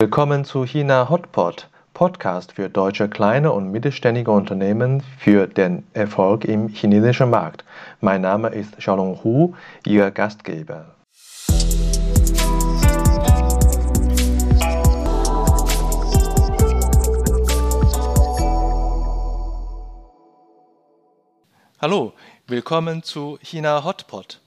Willkommen zu China Hotpot, Podcast für deutsche kleine und mittelständige Unternehmen für den Erfolg im chinesischen Markt. Mein Name ist Xiaolong Hu, Ihr Gastgeber. Hallo, willkommen zu China Hotpot,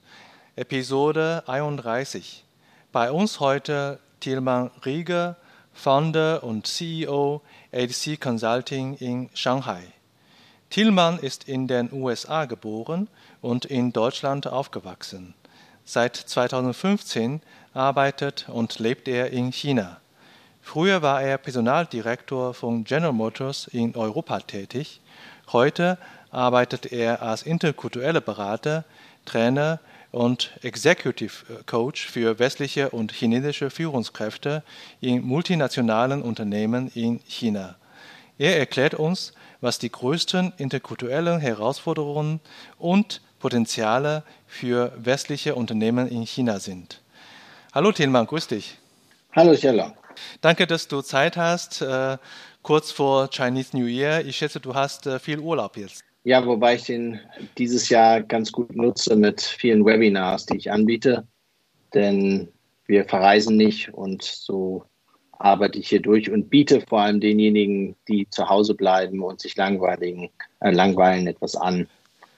Episode 31. Bei uns heute Tilman Rieger, Founder und CEO ADC Consulting in Shanghai. Tilman ist in den USA geboren und in Deutschland aufgewachsen. Seit 2015 arbeitet und lebt er in China. Früher war er Personaldirektor von General Motors in Europa tätig. Heute arbeitet er als interkultureller Berater, Trainer und Executive Coach für westliche und chinesische Führungskräfte in multinationalen Unternehmen in China. Er erklärt uns, was die größten interkulturellen Herausforderungen und Potenziale für westliche Unternehmen in China sind. Hallo Tilman, grüß dich. Hallo Scheller. Danke, dass du Zeit hast, äh, kurz vor Chinese New Year. Ich schätze, du hast äh, viel Urlaub jetzt. Ja, wobei ich den dieses Jahr ganz gut nutze mit vielen Webinars, die ich anbiete. Denn wir verreisen nicht und so arbeite ich hier durch und biete vor allem denjenigen, die zu Hause bleiben und sich langweiligen, äh, langweilen, etwas an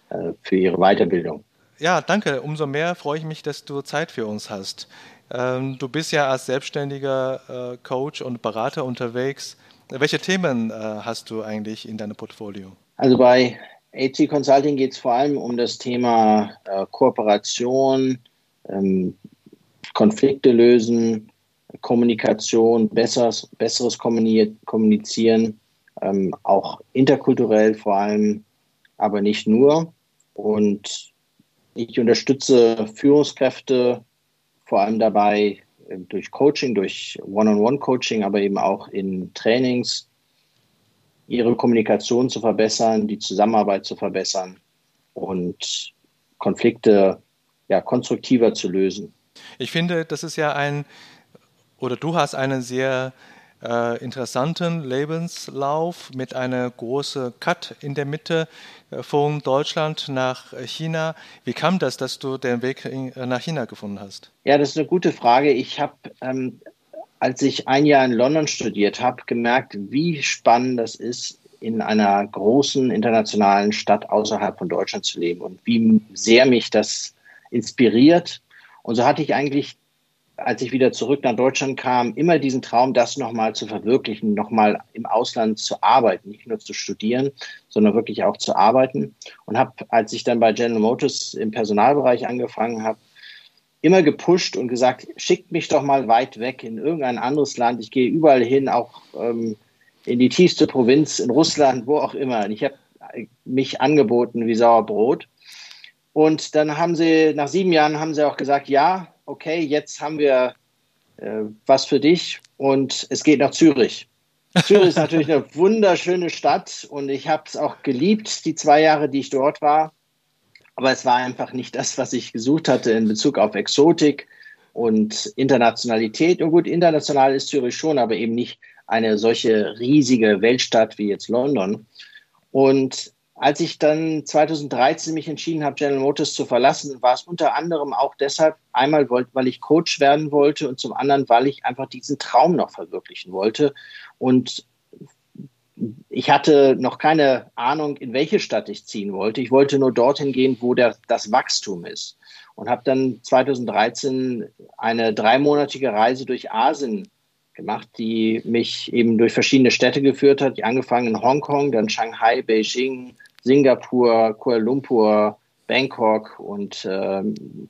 äh, für ihre Weiterbildung. Ja, danke. Umso mehr freue ich mich, dass du Zeit für uns hast. Ähm, du bist ja als selbstständiger äh, Coach und Berater unterwegs. Welche Themen äh, hast du eigentlich in deinem Portfolio? Also bei AT Consulting geht es vor allem um das Thema äh, Kooperation, ähm, Konflikte lösen, Kommunikation, besseres, besseres Kommunizieren, ähm, auch interkulturell vor allem, aber nicht nur. Und ich unterstütze Führungskräfte vor allem dabei äh, durch Coaching, durch One-on-One-Coaching, aber eben auch in Trainings, ihre Kommunikation zu verbessern, die Zusammenarbeit zu verbessern und Konflikte ja, konstruktiver zu lösen. Ich finde, das ist ja ein, oder du hast einen sehr äh, interessanten Lebenslauf mit einer großen Cut in der Mitte äh, von Deutschland nach China. Wie kam das, dass du den Weg in, äh, nach China gefunden hast? Ja, das ist eine gute Frage. Ich habe ähm, als ich ein Jahr in London studiert habe, gemerkt, wie spannend das ist, in einer großen internationalen Stadt außerhalb von Deutschland zu leben und wie sehr mich das inspiriert. Und so hatte ich eigentlich, als ich wieder zurück nach Deutschland kam, immer diesen Traum, das nochmal zu verwirklichen, nochmal im Ausland zu arbeiten, nicht nur zu studieren, sondern wirklich auch zu arbeiten. Und habe, als ich dann bei General Motors im Personalbereich angefangen habe, immer gepusht und gesagt, schickt mich doch mal weit weg in irgendein anderes Land. Ich gehe überall hin, auch ähm, in die tiefste Provinz, in Russland, wo auch immer. Und ich habe mich angeboten wie Sauerbrot. Und dann haben sie, nach sieben Jahren haben sie auch gesagt, ja, okay, jetzt haben wir äh, was für dich und es geht nach Zürich. Zürich ist natürlich eine wunderschöne Stadt und ich habe es auch geliebt, die zwei Jahre, die ich dort war. Aber es war einfach nicht das, was ich gesucht hatte in Bezug auf Exotik und Internationalität. Und gut, international ist Zürich schon, aber eben nicht eine solche riesige Weltstadt wie jetzt London. Und als ich dann 2013 mich entschieden habe, General Motors zu verlassen, war es unter anderem auch deshalb, einmal, weil ich Coach werden wollte und zum anderen, weil ich einfach diesen Traum noch verwirklichen wollte. Und ich hatte noch keine Ahnung, in welche Stadt ich ziehen wollte. Ich wollte nur dorthin gehen, wo der, das Wachstum ist. Und habe dann 2013 eine dreimonatige Reise durch Asien gemacht, die mich eben durch verschiedene Städte geführt hat. Ich angefangen in Hongkong, dann Shanghai, Beijing, Singapur, Kuala Lumpur, Bangkok und äh,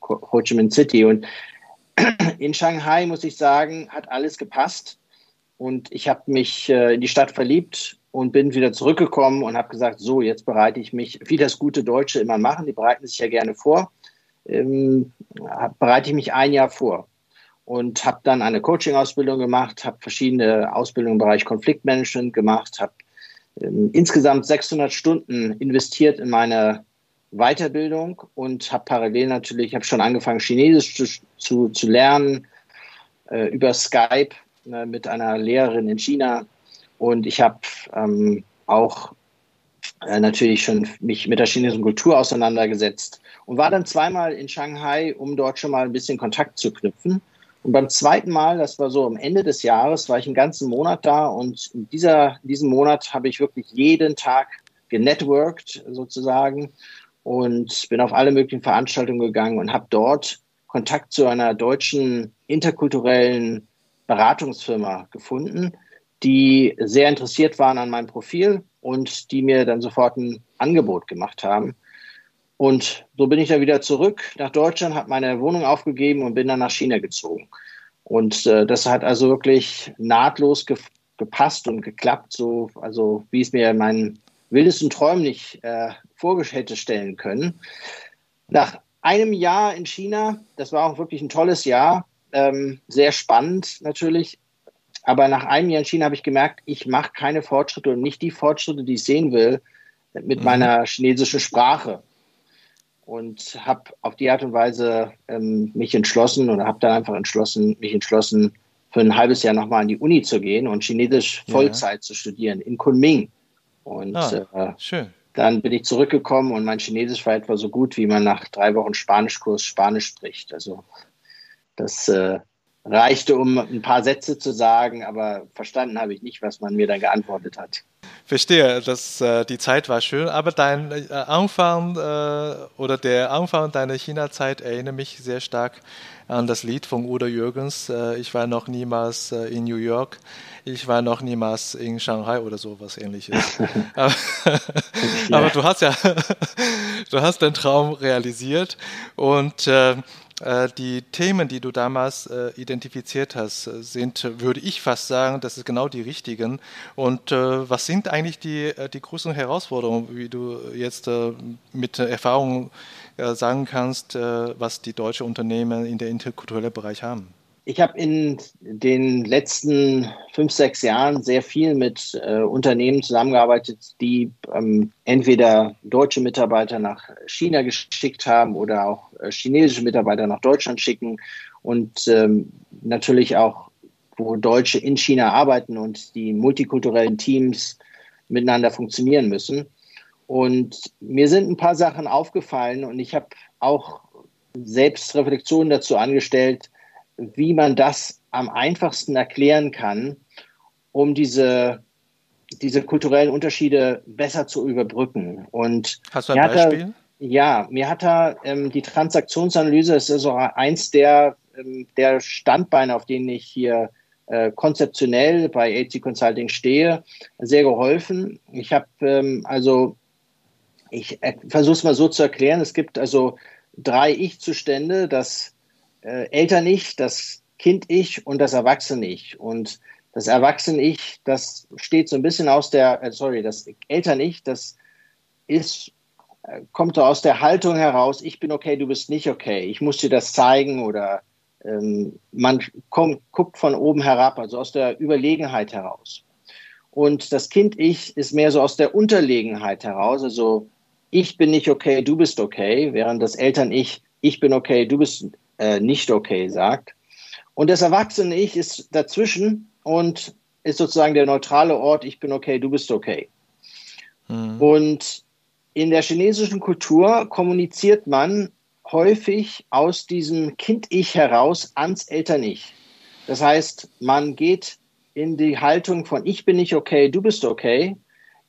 Ho Chi Minh City. Und in Shanghai, muss ich sagen, hat alles gepasst. Und ich habe mich äh, in die Stadt verliebt und bin wieder zurückgekommen und habe gesagt, so, jetzt bereite ich mich, wie das gute Deutsche immer machen, die bereiten sich ja gerne vor, ähm, bereite ich mich ein Jahr vor und habe dann eine Coaching-Ausbildung gemacht, habe verschiedene Ausbildungen im Bereich Konfliktmanagement gemacht, habe ähm, insgesamt 600 Stunden investiert in meine Weiterbildung und habe parallel natürlich, habe schon angefangen, Chinesisch zu, zu, zu lernen, äh, über Skype äh, mit einer Lehrerin in China und ich habe ähm, auch äh, natürlich schon mich mit der chinesischen Kultur auseinandergesetzt und war dann zweimal in Shanghai, um dort schon mal ein bisschen Kontakt zu knüpfen. Und beim zweiten Mal, das war so am Ende des Jahres, war ich einen ganzen Monat da und in, dieser, in diesem Monat habe ich wirklich jeden Tag genetworked sozusagen und bin auf alle möglichen Veranstaltungen gegangen und habe dort Kontakt zu einer deutschen interkulturellen Beratungsfirma gefunden, die sehr interessiert waren an meinem Profil und die mir dann sofort ein Angebot gemacht haben. Und so bin ich dann wieder zurück nach Deutschland, habe meine Wohnung aufgegeben und bin dann nach China gezogen. Und äh, das hat also wirklich nahtlos ge gepasst und geklappt, so also wie es mir in meinen wildesten Träumen nicht äh, hätte stellen können. Nach einem Jahr in China, das war auch wirklich ein tolles Jahr, ähm, sehr spannend natürlich. Aber nach einem Jahr in China habe ich gemerkt, ich mache keine Fortschritte und nicht die Fortschritte, die ich sehen will mit mhm. meiner chinesischen Sprache und habe auf die Art und Weise ähm, mich entschlossen oder habe dann einfach entschlossen, mich entschlossen, für ein halbes Jahr nochmal an die Uni zu gehen und Chinesisch Vollzeit ja. zu studieren in Kunming. Und ah, äh, dann bin ich zurückgekommen und mein Chinesisch war etwa so gut, wie man nach drei Wochen Spanischkurs Spanisch spricht. Also das äh, reichte, um ein paar Sätze zu sagen, aber verstanden habe ich nicht, was man mir da geantwortet hat. Verstehe, dass äh, die Zeit war schön, aber dein äh, Anfang äh, oder der Anfang deiner China-Zeit erinnert mich sehr stark an das Lied von Udo Jürgens. Äh, ich war noch niemals äh, in New York, ich war noch niemals in Shanghai oder sowas ähnliches. aber, aber, du hast ja, du hast deinen Traum realisiert und äh, die Themen, die du damals äh, identifiziert hast, äh, sind, würde ich fast sagen, das ist genau die richtigen. Und was sind eigentlich die, die großen Herausforderungen, wie du jetzt mit Erfahrung sagen kannst, was die deutschen Unternehmen in der interkulturellen Bereich haben? Ich habe in den letzten fünf, sechs Jahren sehr viel mit äh, Unternehmen zusammengearbeitet, die ähm, entweder deutsche Mitarbeiter nach China geschickt haben oder auch äh, chinesische Mitarbeiter nach Deutschland schicken und ähm, natürlich auch, wo Deutsche in China arbeiten und die multikulturellen Teams miteinander funktionieren müssen. Und mir sind ein paar Sachen aufgefallen und ich habe auch selbst Reflexionen dazu angestellt, wie man das am einfachsten erklären kann, um diese, diese kulturellen Unterschiede besser zu überbrücken. Und Hast du ein Beispiel? Ja, mir hat da ähm, die Transaktionsanalyse, das ist also eins der, ähm, der Standbeine, auf denen ich hier äh, konzeptionell bei AC Consulting stehe, sehr geholfen. Ich habe ähm, also, ich äh, versuche es mal so zu erklären, es gibt also drei Ich-Zustände, das äh, Eltern-Ich, das Kind-Ich und das Erwachsene-Ich. Und das Erwachsene-Ich, das steht so ein bisschen aus der, äh, sorry, das Eltern-Ich, das ist, äh, kommt so aus der Haltung heraus, ich bin okay, du bist nicht okay, ich muss dir das zeigen oder ähm, man kommt, guckt von oben herab, also aus der Überlegenheit heraus. Und das Kind-Ich ist mehr so aus der Unterlegenheit heraus, also ich bin nicht okay, du bist okay, während das Eltern-Ich, ich bin okay, du bist äh, nicht okay sagt. Und das erwachsene Ich ist dazwischen und ist sozusagen der neutrale Ort, ich bin okay, du bist okay. Mhm. Und in der chinesischen Kultur kommuniziert man häufig aus diesem Kind-Ich heraus ans Eltern-Ich. Das heißt, man geht in die Haltung von ich bin nicht okay, du bist okay,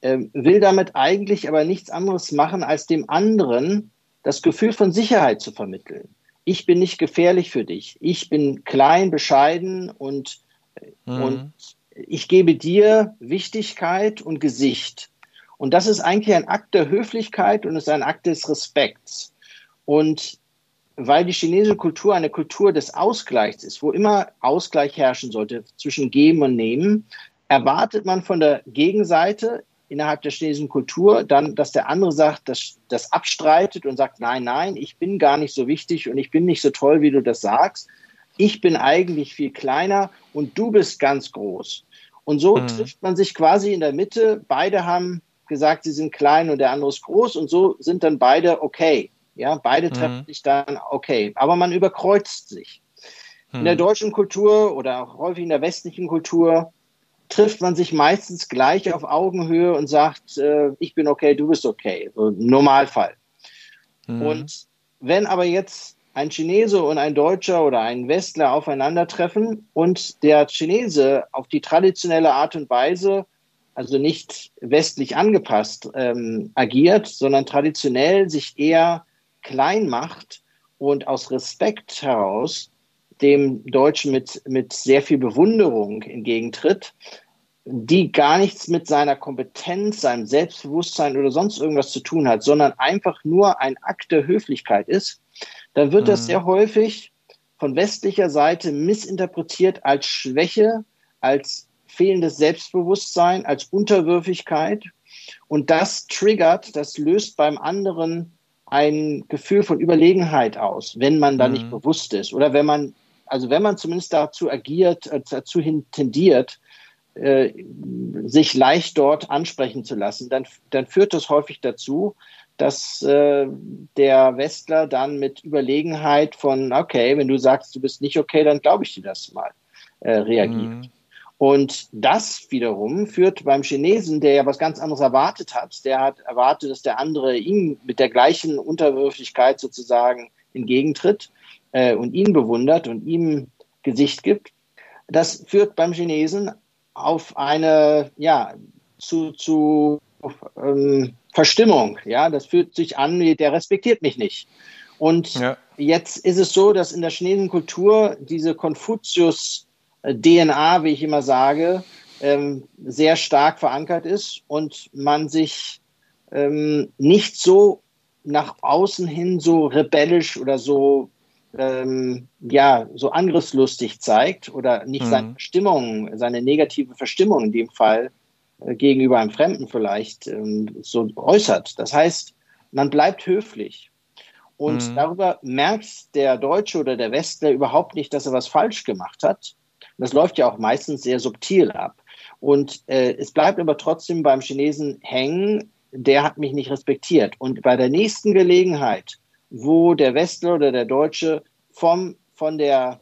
äh, will damit eigentlich aber nichts anderes machen, als dem anderen das Gefühl von Sicherheit zu vermitteln ich bin nicht gefährlich für dich. Ich bin klein, bescheiden und, mhm. und ich gebe dir Wichtigkeit und Gesicht. Und das ist eigentlich ein Akt der Höflichkeit und ist ein Akt des Respekts. Und weil die chinesische Kultur eine Kultur des Ausgleichs ist, wo immer Ausgleich herrschen sollte zwischen Geben und Nehmen, erwartet man von der Gegenseite innerhalb der chinesischen Kultur, dann, dass der andere sagt, das, das abstreitet und sagt, nein, nein, ich bin gar nicht so wichtig und ich bin nicht so toll, wie du das sagst. Ich bin eigentlich viel kleiner und du bist ganz groß. Und so mhm. trifft man sich quasi in der Mitte. Beide haben gesagt, sie sind klein und der andere ist groß und so sind dann beide okay. Ja, beide mhm. treffen sich dann okay. Aber man überkreuzt sich. In der hm. deutschen Kultur oder auch häufig in der westlichen Kultur trifft man sich meistens gleich auf Augenhöhe und sagt, äh, ich bin okay, du bist okay. So Normalfall. Mhm. Und wenn aber jetzt ein Chinese und ein Deutscher oder ein Westler aufeinandertreffen und der Chinese auf die traditionelle Art und Weise, also nicht westlich angepasst, ähm, agiert, sondern traditionell sich eher klein macht und aus Respekt heraus dem Deutschen mit, mit sehr viel Bewunderung entgegentritt, die gar nichts mit seiner Kompetenz, seinem Selbstbewusstsein oder sonst irgendwas zu tun hat, sondern einfach nur ein Akt der Höflichkeit ist, dann wird mhm. das sehr häufig von westlicher Seite missinterpretiert als Schwäche, als fehlendes Selbstbewusstsein, als Unterwürfigkeit. Und das triggert, das löst beim anderen ein Gefühl von Überlegenheit aus, wenn man da mhm. nicht bewusst ist oder wenn man also wenn man zumindest dazu agiert, äh, dazu tendiert, äh, sich leicht dort ansprechen zu lassen, dann, dann führt das häufig dazu, dass äh, der Westler dann mit Überlegenheit von, okay, wenn du sagst, du bist nicht okay, dann glaube ich dir das mal, äh, reagiert. Mhm. Und das wiederum führt beim Chinesen, der ja was ganz anderes erwartet hat, der hat erwartet, dass der andere ihm mit der gleichen Unterwürfigkeit sozusagen entgegentritt äh, und ihn bewundert und ihm Gesicht gibt. Das führt beim Chinesen auf eine, ja, zu, zu ähm, Verstimmung. Ja, das fühlt sich an, der respektiert mich nicht. Und ja. jetzt ist es so, dass in der chinesischen Kultur diese Konfuzius-DNA, wie ich immer sage, ähm, sehr stark verankert ist und man sich ähm, nicht so nach außen hin so rebellisch oder so ähm, ja so angriffslustig zeigt oder nicht mhm. seine Stimmung, seine negative Verstimmung in dem Fall äh, gegenüber einem Fremden vielleicht ähm, so äußert. Das heißt, man bleibt höflich. Und mhm. darüber merkt der Deutsche oder der Westler überhaupt nicht, dass er was falsch gemacht hat. das läuft ja auch meistens sehr subtil ab. Und äh, es bleibt aber trotzdem beim Chinesen hängen, der hat mich nicht respektiert. Und bei der nächsten Gelegenheit, wo der Westler oder der Deutsche vom, von, der,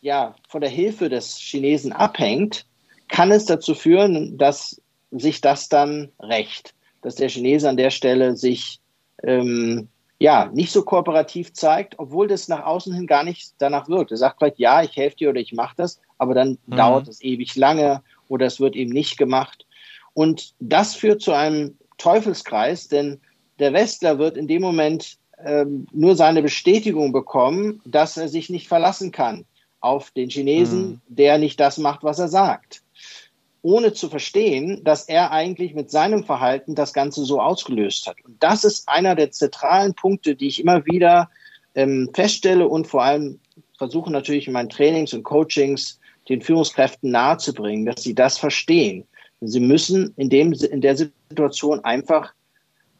ja, von der Hilfe des Chinesen abhängt, kann es dazu führen, dass sich das dann rächt, dass der Chinese an der Stelle sich ähm, ja nicht so kooperativ zeigt, obwohl das nach außen hin gar nicht danach wirkt. Er sagt vielleicht, ja, ich helfe dir oder ich mache das, aber dann mhm. dauert es ewig lange oder es wird eben nicht gemacht. Und das führt zu einem Teufelskreis, denn der Westler wird in dem Moment ähm, nur seine Bestätigung bekommen, dass er sich nicht verlassen kann auf den Chinesen, mhm. der nicht das macht, was er sagt. Ohne zu verstehen, dass er eigentlich mit seinem Verhalten das Ganze so ausgelöst hat. Und das ist einer der zentralen Punkte, die ich immer wieder ähm, feststelle und vor allem versuche natürlich in meinen Trainings und Coachings den Führungskräften nahezubringen, dass sie das verstehen. Sie müssen in, dem, in der Situation einfach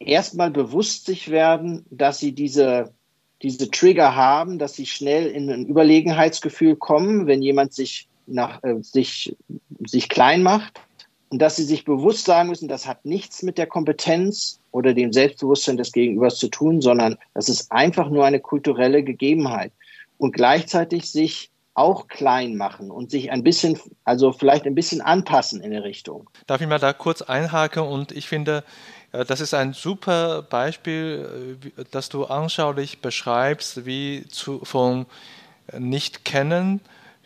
erstmal bewusst sich werden, dass sie diese, diese Trigger haben, dass sie schnell in ein Überlegenheitsgefühl kommen, wenn jemand sich, nach, äh, sich, sich klein macht. Und dass sie sich bewusst sagen müssen, das hat nichts mit der Kompetenz oder dem Selbstbewusstsein des Gegenübers zu tun, sondern das ist einfach nur eine kulturelle Gegebenheit. Und gleichzeitig sich auch klein machen und sich ein bisschen, also vielleicht ein bisschen anpassen in der Richtung. Darf ich mal da kurz einhaken? Und ich finde, das ist ein super Beispiel, äh, das du anschaulich beschreibst, wie zu, von Nicht-Kennen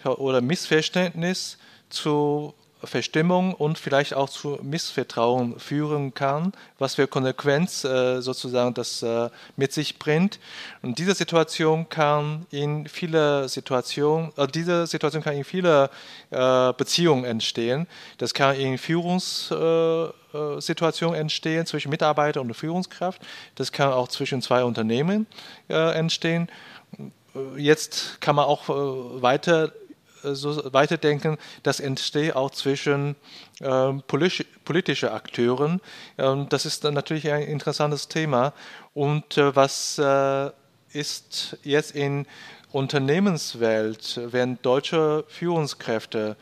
oder Missverständnis zu Verstimmung und vielleicht auch zu Missvertrauen führen kann, was für Konsequenz äh, sozusagen das äh, mit sich bringt. Und diese Situation kann in viele Situationen, äh, diese Situation kann in viele äh, Beziehungen entstehen. Das kann in Führungssituationen äh, entstehen zwischen Mitarbeiter und Führungskraft. Das kann auch zwischen zwei Unternehmen äh, entstehen. Jetzt kann man auch weiter so weiterdenken, das entsteht auch zwischen äh, politisch, politischen Akteuren. Ähm, das ist natürlich ein interessantes Thema. Und äh, was äh, ist jetzt in Unternehmenswelt, wenn deutsche Führungskräfte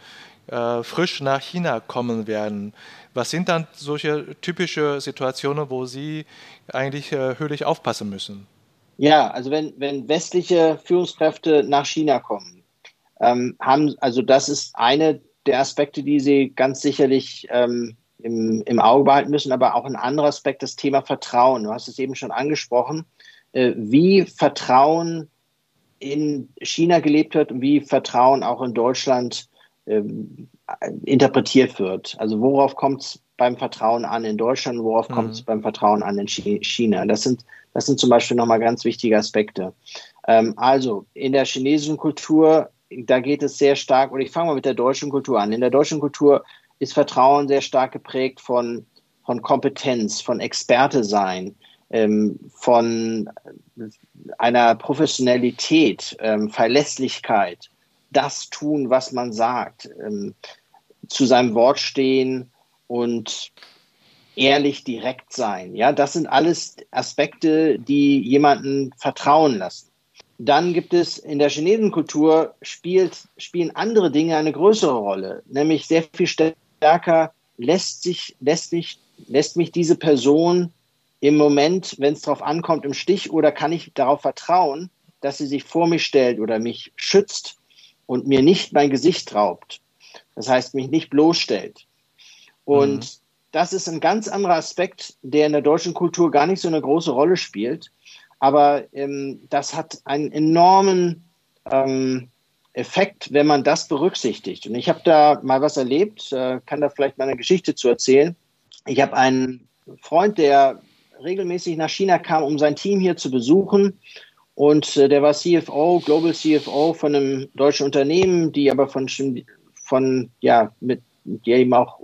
äh, frisch nach China kommen werden? Was sind dann solche typische Situationen, wo Sie eigentlich äh, höchlich aufpassen müssen? Ja, also wenn, wenn westliche Führungskräfte nach China kommen, ähm, haben, also das ist eine der Aspekte, die Sie ganz sicherlich ähm, im, im Auge behalten müssen, aber auch ein anderer Aspekt, das Thema Vertrauen. Du hast es eben schon angesprochen, äh, wie Vertrauen in China gelebt wird und wie Vertrauen auch in Deutschland ähm, interpretiert wird. Also worauf kommt es beim Vertrauen an in Deutschland, worauf mhm. kommt es beim Vertrauen an in China? Das sind, das sind zum Beispiel nochmal ganz wichtige Aspekte. Ähm, also in der chinesischen Kultur, da geht es sehr stark, oder ich fange mal mit der deutschen Kultur an. In der deutschen Kultur ist Vertrauen sehr stark geprägt von, von Kompetenz, von Experte sein, ähm, von einer Professionalität, ähm, Verlässlichkeit, das tun, was man sagt, ähm, zu seinem Wort stehen und ehrlich direkt sein. Ja, das sind alles Aspekte, die jemanden vertrauen lassen. Dann gibt es in der Chinesenkultur spielt, spielen andere Dinge eine größere Rolle, nämlich sehr viel stärker lässt sich, lässt mich, lässt mich diese Person im Moment, wenn es darauf ankommt, im Stich oder kann ich darauf vertrauen, dass sie sich vor mich stellt oder mich schützt und mir nicht mein Gesicht raubt. Das heißt, mich nicht bloßstellt. Und mhm. das ist ein ganz anderer Aspekt, der in der deutschen Kultur gar nicht so eine große Rolle spielt. Aber ähm, das hat einen enormen ähm, Effekt, wenn man das berücksichtigt. Und ich habe da mal was erlebt, äh, kann da vielleicht mal eine Geschichte zu erzählen. Ich habe einen Freund, der regelmäßig nach China kam, um sein Team hier zu besuchen. Und äh, der war CFO, Global CFO von einem deutschen Unternehmen, die aber von, von ja, mit, die eben auch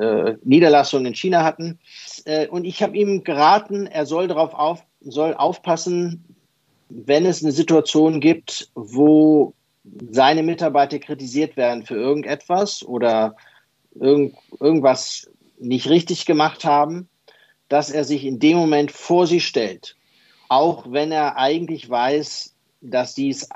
äh, Niederlassungen in China hatten. Äh, und ich habe ihm geraten, er soll darauf auf, soll aufpassen, wenn es eine Situation gibt, wo seine Mitarbeiter kritisiert werden für irgendetwas oder irgend, irgendwas nicht richtig gemacht haben, dass er sich in dem Moment vor sie stellt auch wenn er eigentlich weiß, dass, dies,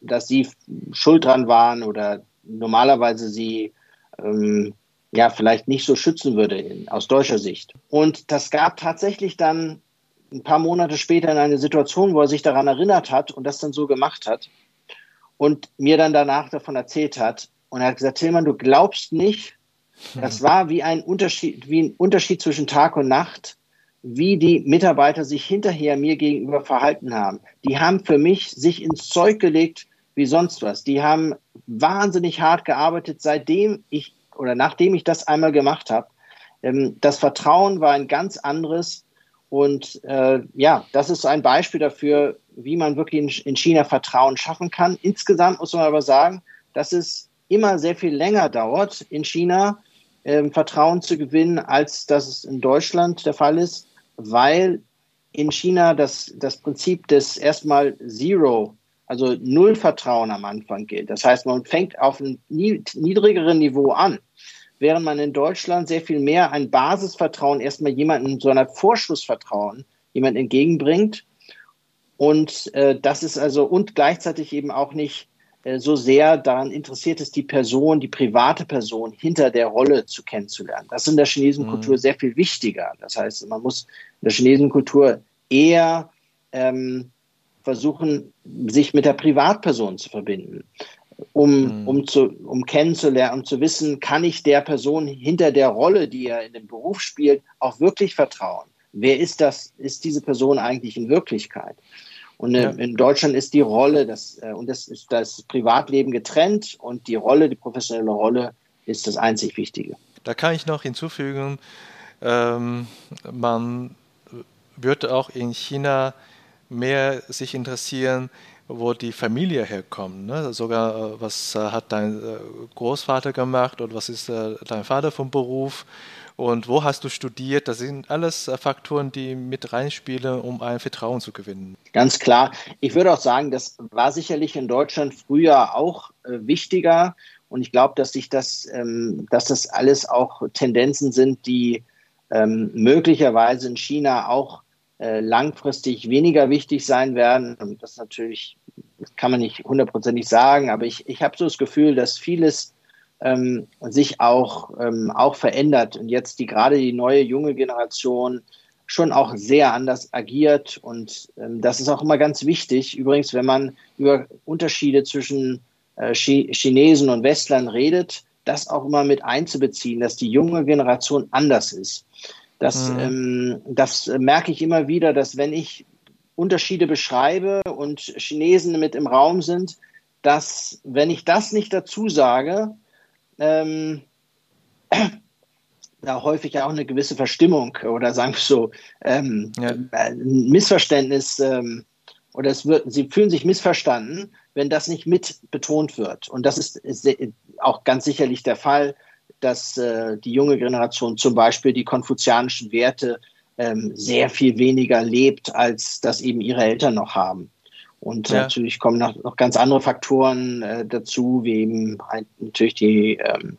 dass sie schuld dran waren oder normalerweise sie ähm, ja vielleicht nicht so schützen würde in, aus deutscher Sicht. Und das gab tatsächlich dann ein paar Monate später in eine Situation, wo er sich daran erinnert hat und das dann so gemacht hat und mir dann danach davon erzählt hat. Und er hat gesagt, Tillmann, du glaubst nicht, das war wie ein Unterschied, wie ein Unterschied zwischen Tag und Nacht wie die Mitarbeiter sich hinterher mir gegenüber verhalten haben. Die haben für mich sich ins Zeug gelegt wie sonst was. Die haben wahnsinnig hart gearbeitet, seitdem ich oder nachdem ich das einmal gemacht habe. Ähm, das Vertrauen war ein ganz anderes. Und äh, ja, das ist ein Beispiel dafür, wie man wirklich in, China Vertrauen schaffen kann. Insgesamt muss man aber sagen, dass es immer sehr viel länger dauert, in China ähm, Vertrauen zu gewinnen, als das es in Deutschland der Fall ist weil in China das, das Prinzip des erstmal Zero, also Null Vertrauen am Anfang gilt. Das heißt, man fängt auf einem niedrigeren Niveau an, während man in Deutschland sehr viel mehr ein Basisvertrauen erstmal jemandem, so einer Vorschussvertrauen, jemand entgegenbringt. Und äh, das ist also und gleichzeitig eben auch nicht äh, so sehr daran interessiert ist, die Person, die private Person hinter der Rolle zu kennenzulernen. Das ist in der Chinesenkultur mhm. sehr viel wichtiger. Das heißt, man muss in der Chinesenkultur eher ähm, versuchen, sich mit der Privatperson zu verbinden, um, mhm. um, zu, um kennenzulernen, um zu wissen, kann ich der Person hinter der Rolle, die er in dem Beruf spielt, auch wirklich vertrauen? Wer ist das? Ist diese Person eigentlich in Wirklichkeit? Und ja. in Deutschland ist die Rolle, das, äh, und das ist das Privatleben getrennt und die Rolle, die professionelle Rolle ist das einzig Wichtige. Da kann ich noch hinzufügen, ähm, man wird auch in China mehr sich interessieren, wo die Familie herkommt. Ne? Sogar, äh, was hat dein Großvater gemacht oder was ist dein Vater vom Beruf? und wo hast du studiert? Das sind alles äh, Faktoren, die mit reinspielen, um ein Vertrauen zu gewinnen. Ganz klar. Ich würde auch sagen, das war sicherlich in Deutschland früher auch äh, wichtiger. Und ich glaube, dass das, ähm, dass das alles auch Tendenzen sind, die ähm, möglicherweise in China auch äh, langfristig weniger wichtig sein werden. Und das natürlich, das kann man nicht hundertprozentig sagen, aber ich, ich habe so das Gefühl, dass vieles ähm, sich auch, ähm, auch verändert und jetzt die gerade die neue junge Generation schon auch sehr anders agiert und ähm, das ist auch immer ganz wichtig. Übrigens, wenn man über Unterschiede zwischen äh, Chinesen und Westlern redet, das auch immer mit einzubeziehen, dass die junge Generation anders ist. Das, mhm. ähm, das merke ich immer wieder, dass wenn ich Unterschiede beschreibe und Chinesen mit im Raum sind, dass wenn ich das nicht dazu sage, ähm, da häufig auch eine gewisse Verstimmung oder sagen wir so ähm, ja. ein Missverständnis ähm, oder es wird, sie fühlen sich missverstanden, wenn das nicht mit betont wird. Und das ist, ist auch ganz sicherlich der Fall, dass äh, die junge Generation zum Beispiel die konfuzianischen Werte ähm, sehr viel weniger lebt, als das eben ihre Eltern noch haben. Und ja. natürlich kommen noch, noch ganz andere Faktoren äh, dazu, wie eben natürlich die, ähm,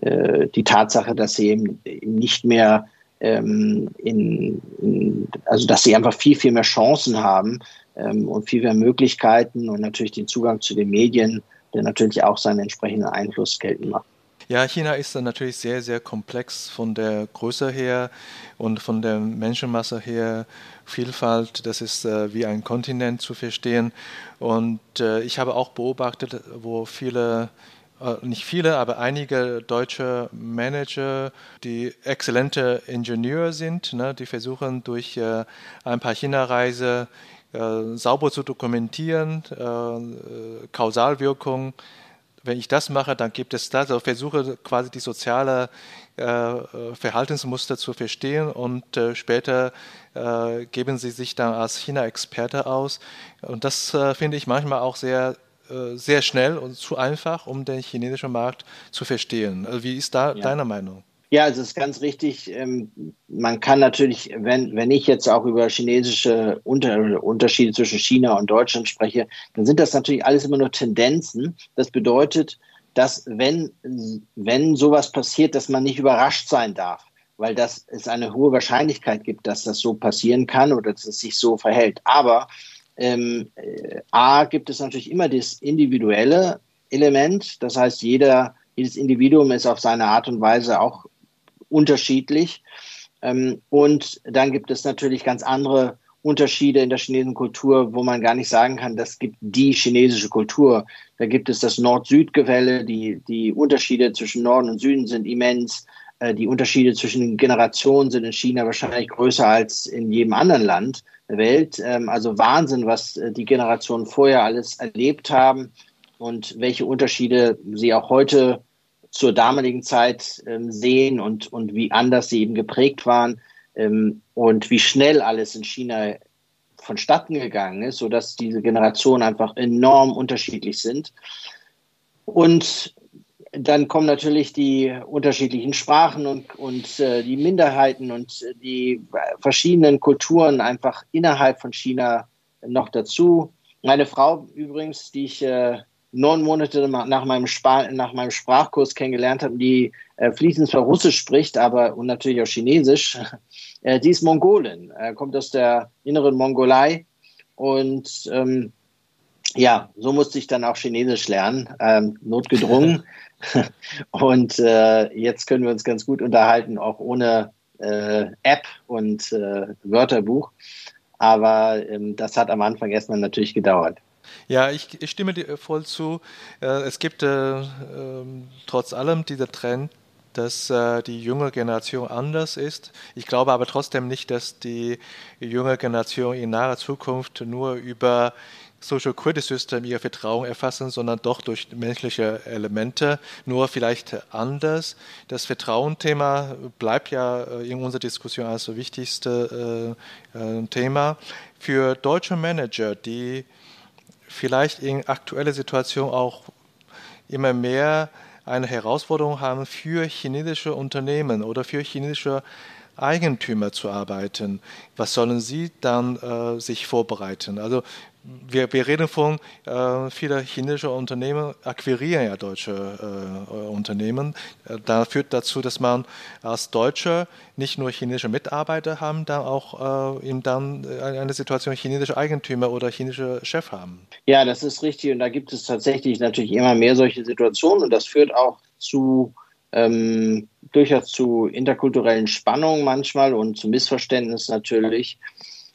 äh, die Tatsache, dass sie eben nicht mehr ähm, in, in, also dass sie einfach viel, viel mehr Chancen haben ähm, und viel mehr Möglichkeiten und natürlich den Zugang zu den Medien, der natürlich auch seinen entsprechenden Einfluss geltend macht. Ja, China ist natürlich sehr, sehr komplex von der Größe her und von der Menschenmasse her. Vielfalt, das ist äh, wie ein Kontinent zu verstehen. Und äh, ich habe auch beobachtet, wo viele äh, nicht viele, aber einige deutsche Manager, die exzellente Ingenieure sind, ne, die versuchen durch äh, ein paar China-Reise äh, sauber zu dokumentieren, äh Kausalwirkung wenn ich das mache, dann gibt es das, also versuche quasi die soziale äh, Verhaltensmuster zu verstehen und äh, später äh, geben sie sich dann als China-Experte aus. Und das äh, finde ich manchmal auch sehr, äh, sehr schnell und zu einfach, um den chinesischen Markt zu verstehen. Also wie ist da ja. deine Meinung? Ja, es ist ganz richtig. Ähm, man kann natürlich, wenn, wenn ich jetzt auch über chinesische Unter Unterschiede zwischen China und Deutschland spreche, dann sind das natürlich alles immer nur Tendenzen. Das bedeutet, dass wenn, wenn sowas passiert, dass man nicht überrascht sein darf, weil das es eine hohe Wahrscheinlichkeit gibt, dass das so passieren kann oder dass es sich so verhält. Aber ähm, äh, A gibt es natürlich immer das individuelle Element. Das heißt, jeder, jedes Individuum ist auf seine Art und Weise auch unterschiedlich. Ähm, und dann gibt es natürlich ganz andere Unterschiede in der chinesischen Kultur, wo man gar nicht sagen kann, das gibt die chinesische Kultur. Da gibt es das Nord-Süd-Gefälle, die, die Unterschiede zwischen Norden und Süden sind immens. Äh, die Unterschiede zwischen Generationen sind in China wahrscheinlich größer als in jedem anderen Land der Welt. Ähm, also Wahnsinn, was äh, die Generationen vorher alles erlebt haben und welche Unterschiede sie auch heute zur damaligen Zeit ähm, sehen und, und wie anders sie eben geprägt waren ähm, und wie schnell alles in China vonstatten gegangen ist, sodass diese Generationen einfach enorm unterschiedlich sind. Und dann kommen natürlich die unterschiedlichen Sprachen und, und äh, die Minderheiten und die verschiedenen Kulturen einfach innerhalb von China noch dazu. Meine Frau übrigens, die ich äh, neun Monate nach meinem, Sp nach meinem Sprachkurs kennengelernt habe, die äh, fließend zwar Russisch spricht, aber und natürlich auch Chinesisch. Äh, die ist Mongolin, äh, kommt aus der inneren Mongolei und ähm, ja, so musste ich dann auch Chinesisch lernen, ähm, notgedrungen. und äh, jetzt können wir uns ganz gut unterhalten, auch ohne äh, App und äh, Wörterbuch. Aber ähm, das hat am Anfang erstmal natürlich gedauert. Ja, ich, ich stimme dir voll zu. Äh, es gibt äh, äh, trotz allem dieser Trend, dass äh, die junge Generation anders ist. Ich glaube aber trotzdem nicht, dass die junge Generation in naher Zukunft nur über Social Credit System ihr Vertrauen erfassen, sondern doch durch menschliche Elemente, nur vielleicht anders. Das Vertrauensthema bleibt ja äh, in unserer Diskussion als wichtigste äh, äh, Thema. Für deutsche Manager, die vielleicht in aktueller Situation auch immer mehr eine Herausforderung haben, für chinesische Unternehmen oder für chinesische Eigentümer zu arbeiten. Was sollen sie dann äh, sich vorbereiten? Also wir, wir reden von, äh, viele chinesische Unternehmen akquirieren ja deutsche äh, Unternehmen. Äh, da führt dazu, dass man als Deutscher nicht nur chinesische Mitarbeiter haben, dann auch äh, eben dann eine Situation chinesische Eigentümer oder chinesische Chef haben. Ja, das ist richtig. Und da gibt es tatsächlich natürlich immer mehr solche Situationen. Und das führt auch zu ähm, durchaus zu interkulturellen Spannungen manchmal und zu Missverständnissen natürlich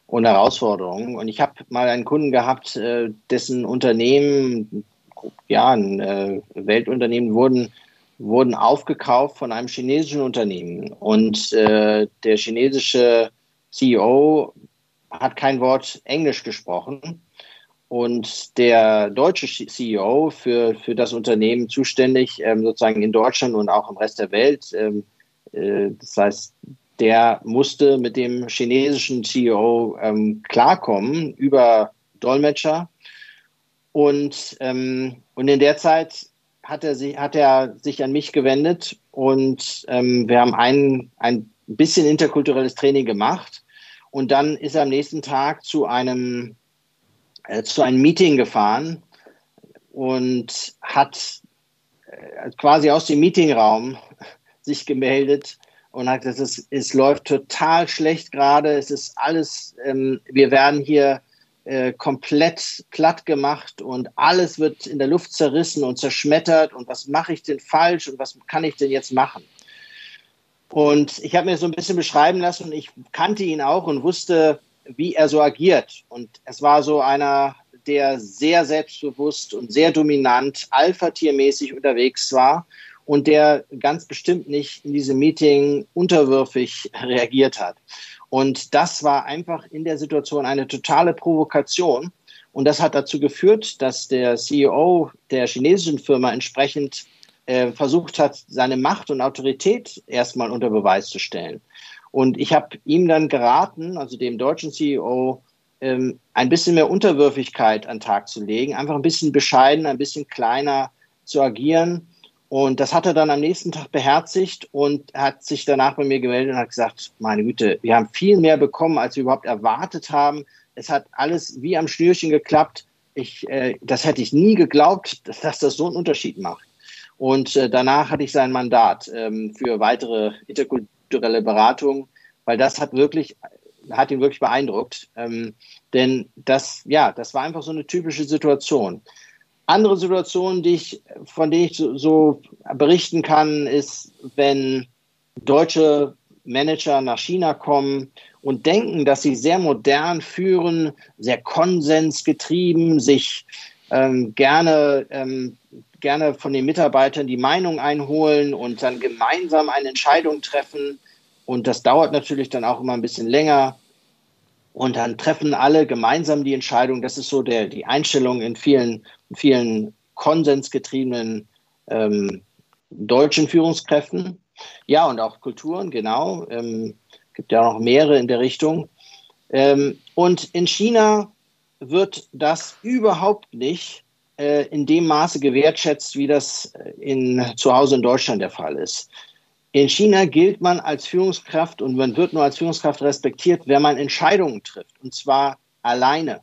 und Herausforderungen. Und ich habe mal einen Kunden gehabt, äh, dessen Unternehmen, Jahren, äh, Weltunternehmen wurden, wurden aufgekauft von einem chinesischen Unternehmen. Und äh, der chinesische CEO hat kein Wort Englisch gesprochen. Und der deutsche CEO für, für das Unternehmen zuständig, ähm, sozusagen in Deutschland und auch im Rest der Welt, ähm, äh, das heißt, der musste mit dem chinesischen CEO ähm, klarkommen über Dolmetscher. Und, ähm, und in der Zeit hat er, sich, hat er sich an mich gewendet und ähm, wir haben ein, ein bisschen interkulturelles Training gemacht. Und dann ist er am nächsten Tag zu einem, äh, zu einem Meeting gefahren und hat äh, quasi aus dem Meetingraum sich gemeldet und hat gesagt, es, es läuft total schlecht gerade, es ist alles, ähm, wir werden hier äh, komplett platt gemacht und alles wird in der Luft zerrissen und zerschmettert und was mache ich denn falsch und was kann ich denn jetzt machen? Und ich habe mir so ein bisschen beschreiben lassen und ich kannte ihn auch und wusste, wie er so agiert. Und es war so einer, der sehr selbstbewusst und sehr dominant, alpha-tiermäßig unterwegs war und der ganz bestimmt nicht in diesem Meeting unterwürfig reagiert hat. Und das war einfach in der Situation eine totale Provokation. Und das hat dazu geführt, dass der CEO der chinesischen Firma entsprechend äh, versucht hat, seine Macht und Autorität erstmal unter Beweis zu stellen. Und ich habe ihm dann geraten, also dem deutschen CEO, ähm, ein bisschen mehr Unterwürfigkeit an den Tag zu legen, einfach ein bisschen bescheiden, ein bisschen kleiner zu agieren und das hat er dann am nächsten Tag beherzigt und hat sich danach bei mir gemeldet und hat gesagt, meine Güte, wir haben viel mehr bekommen, als wir überhaupt erwartet haben. Es hat alles wie am Schnürchen geklappt. Ich, äh, das hätte ich nie geglaubt, dass, dass das so einen Unterschied macht. Und äh, danach hatte ich sein Mandat ähm, für weitere interkulturelle Beratung, weil das hat wirklich, hat ihn wirklich beeindruckt. Ähm, denn das, ja, das war einfach so eine typische Situation. Andere Situation, die ich, von denen ich so, so berichten kann, ist, wenn deutsche Manager nach China kommen und denken, dass sie sehr modern führen, sehr konsensgetrieben, sich ähm, gerne, ähm, gerne von den Mitarbeitern die Meinung einholen und dann gemeinsam eine Entscheidung treffen. Und das dauert natürlich dann auch immer ein bisschen länger. Und dann treffen alle gemeinsam die Entscheidung. Das ist so der, die Einstellung in vielen vielen konsensgetriebenen ähm, deutschen Führungskräften. Ja, und auch Kulturen, genau. Ähm, gibt ja noch mehrere in der Richtung. Ähm, und in China wird das überhaupt nicht äh, in dem Maße gewertschätzt, wie das in, zu Hause in Deutschland der Fall ist. In China gilt man als Führungskraft und man wird nur als Führungskraft respektiert, wenn man Entscheidungen trifft. Und zwar alleine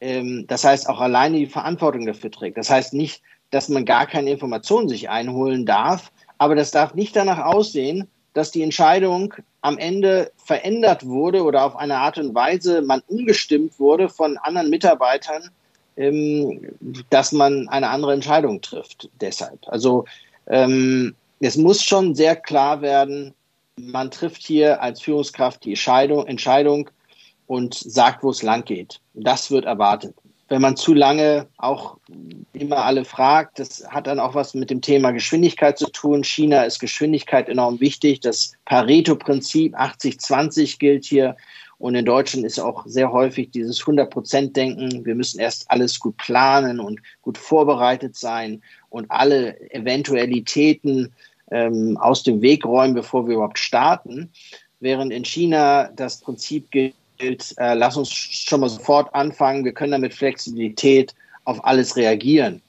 ähm, das heißt auch alleine die Verantwortung dafür trägt. Das heißt nicht, dass man gar keine Informationen sich einholen darf, aber das darf nicht danach aussehen, dass die Entscheidung am Ende verändert wurde oder auf eine Art und Weise man umgestimmt wurde von anderen Mitarbeitern, dass man eine andere Entscheidung trifft. Deshalb. Also ähm, es muss schon sehr klar werden, man trifft hier als Führungskraft die Entscheidung, Entscheidung und sagt, wo es lang geht. Das wird erwartet. Wenn man zu lange auch immer alle fragt, das hat dann auch was mit dem Thema Geschwindigkeit zu tun. China ist Geschwindigkeit enorm wichtig. Das Pareto-Prinzip 80-20 gilt hier. Und in Deutschland ist auch sehr häufig dieses 100-Prozent-Denken. Wir müssen erst alles gut planen und gut vorbereitet sein und alle Eventualitäten ähm, aus dem Weg räumen, bevor wir überhaupt starten. Während in China das Prinzip gilt, äh, lass uns schon mal sofort anfangen, wir können damit Flexibilität auf alles reagieren.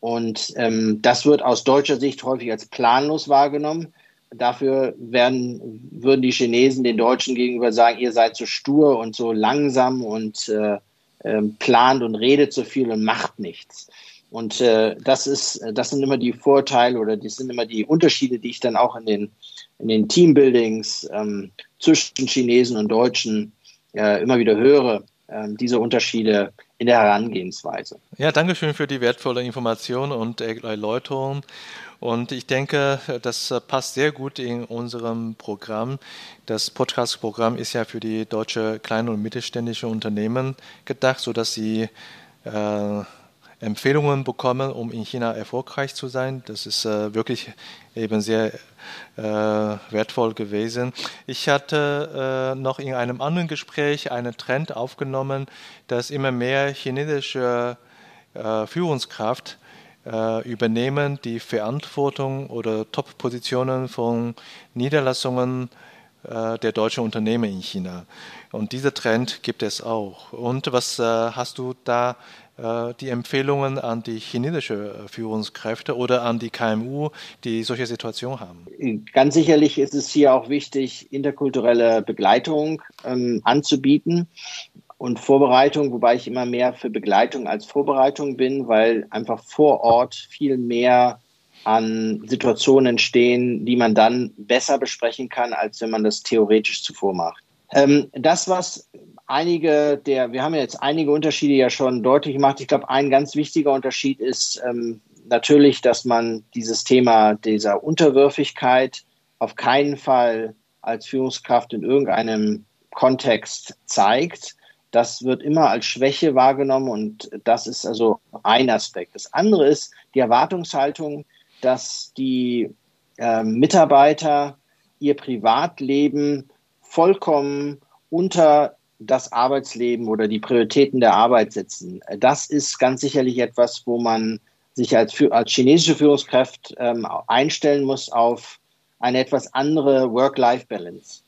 Und ähm, das wird aus deutscher Sicht häufig als planlos wahrgenommen. Dafür werden, würden die Chinesen den Deutschen gegenüber sagen, ihr seid so stur und so langsam und äh, äh, plant und redet so viel und macht nichts. Und äh, das ist, das sind immer die Vorteile oder das sind immer die Unterschiede, die ich dann auch in den, in den Teambuildings ähm, zwischen Chinesen und Deutschen äh, immer wieder höre, äh, diese Unterschiede in der Herangehensweise. Ja, danke schön für die wertvolle Information und Erläuterung. Und ich denke, das passt sehr gut in unserem Programm. Das Podcast-Programm ist ja für die deutsche kleine und mittelständische Unternehmen gedacht, sodass sie äh, Empfehlungen bekommen, um in China erfolgreich zu sein. Das ist äh, wirklich eben sehr äh, wertvoll gewesen. Ich hatte äh, noch in einem anderen Gespräch einen Trend aufgenommen, dass immer mehr chinesische äh, Führungskraft äh, übernehmen die Verantwortung oder Top-Positionen von Niederlassungen äh, der deutschen Unternehmen in China. Und dieser Trend gibt es auch. Und was hast du da die Empfehlungen an die chinesische Führungskräfte oder an die KMU, die solche Situationen haben? Ganz sicherlich ist es hier auch wichtig, interkulturelle Begleitung ähm, anzubieten und Vorbereitung, wobei ich immer mehr für Begleitung als Vorbereitung bin, weil einfach vor Ort viel mehr an Situationen entstehen, die man dann besser besprechen kann, als wenn man das theoretisch zuvor macht. Ähm, das, was einige der, wir haben jetzt einige Unterschiede ja schon deutlich gemacht. Ich glaube, ein ganz wichtiger Unterschied ist ähm, natürlich, dass man dieses Thema dieser Unterwürfigkeit auf keinen Fall als Führungskraft in irgendeinem Kontext zeigt. Das wird immer als Schwäche wahrgenommen und das ist also ein Aspekt. Das andere ist die Erwartungshaltung, dass die äh, Mitarbeiter ihr Privatleben vollkommen unter das Arbeitsleben oder die Prioritäten der Arbeit setzen. Das ist ganz sicherlich etwas, wo man sich als, als chinesische Führungskraft ähm, einstellen muss auf eine etwas andere Work-Life-Balance.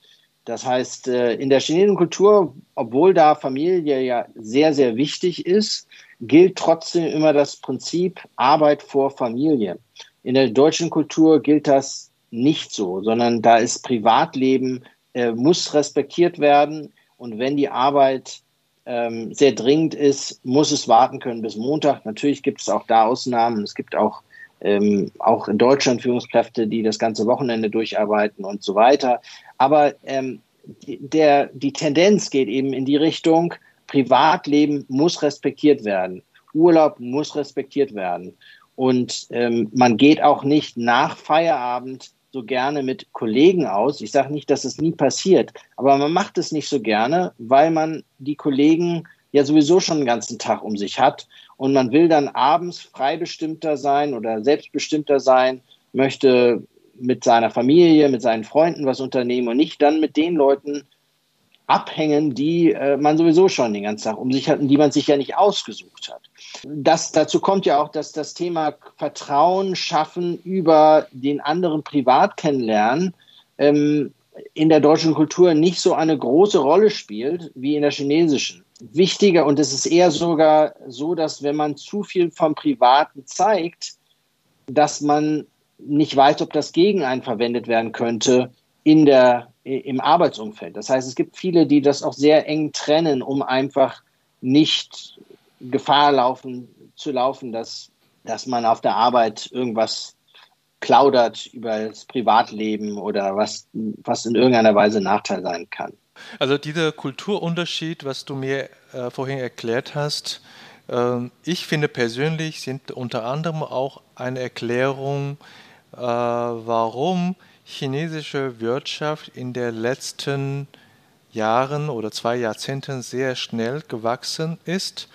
Das heißt, äh, in der chinesischen Kultur, obwohl da Familie ja sehr, sehr wichtig ist, gilt trotzdem immer das Prinzip Arbeit vor Familie. In der deutschen Kultur gilt das nicht so, sondern da ist Privatleben, äh, muss respektiert werden. Und wenn die Arbeit ähm, sehr dringend ist, muss es warten können bis Montag. Natürlich gibt es auch da Ausnahmen. Es gibt auch, ähm, auch in Deutschland Führungskräfte, die das ganze Wochenende durcharbeiten und so weiter. Aber ähm, der, die Tendenz geht eben in die Richtung, Privatleben muss respektiert werden. Urlaub muss respektiert werden. Und ähm, man geht auch nicht nach Feierabend so gerne mit Kollegen aus. Ich sage nicht, dass es nie passiert, aber man macht es nicht so gerne, weil man die Kollegen ja sowieso schon den ganzen Tag um sich hat und man will dann abends freibestimmter sein oder selbstbestimmter sein, möchte mit seiner Familie, mit seinen Freunden was unternehmen und nicht dann mit den Leuten abhängen, die äh, man sowieso schon den ganzen Tag um sich hat und die man sich ja nicht ausgesucht hat. Das, dazu kommt ja auch, dass das Thema Vertrauen schaffen über den anderen privat kennenlernen ähm, in der deutschen Kultur nicht so eine große Rolle spielt wie in der chinesischen. Wichtiger, und es ist eher sogar so, dass wenn man zu viel vom Privaten zeigt, dass man nicht weiß, ob das gegen einen verwendet werden könnte in der im Arbeitsumfeld. Das heißt, es gibt viele, die das auch sehr eng trennen, um einfach nicht Gefahr laufen, zu laufen, dass, dass man auf der Arbeit irgendwas plaudert über das Privatleben oder was, was in irgendeiner Weise Nachteil sein kann. Also dieser Kulturunterschied, was du mir äh, vorhin erklärt hast, äh, ich finde persönlich sind unter anderem auch eine Erklärung, äh, warum chinesische Wirtschaft in den letzten Jahren oder zwei Jahrzehnten sehr schnell gewachsen ist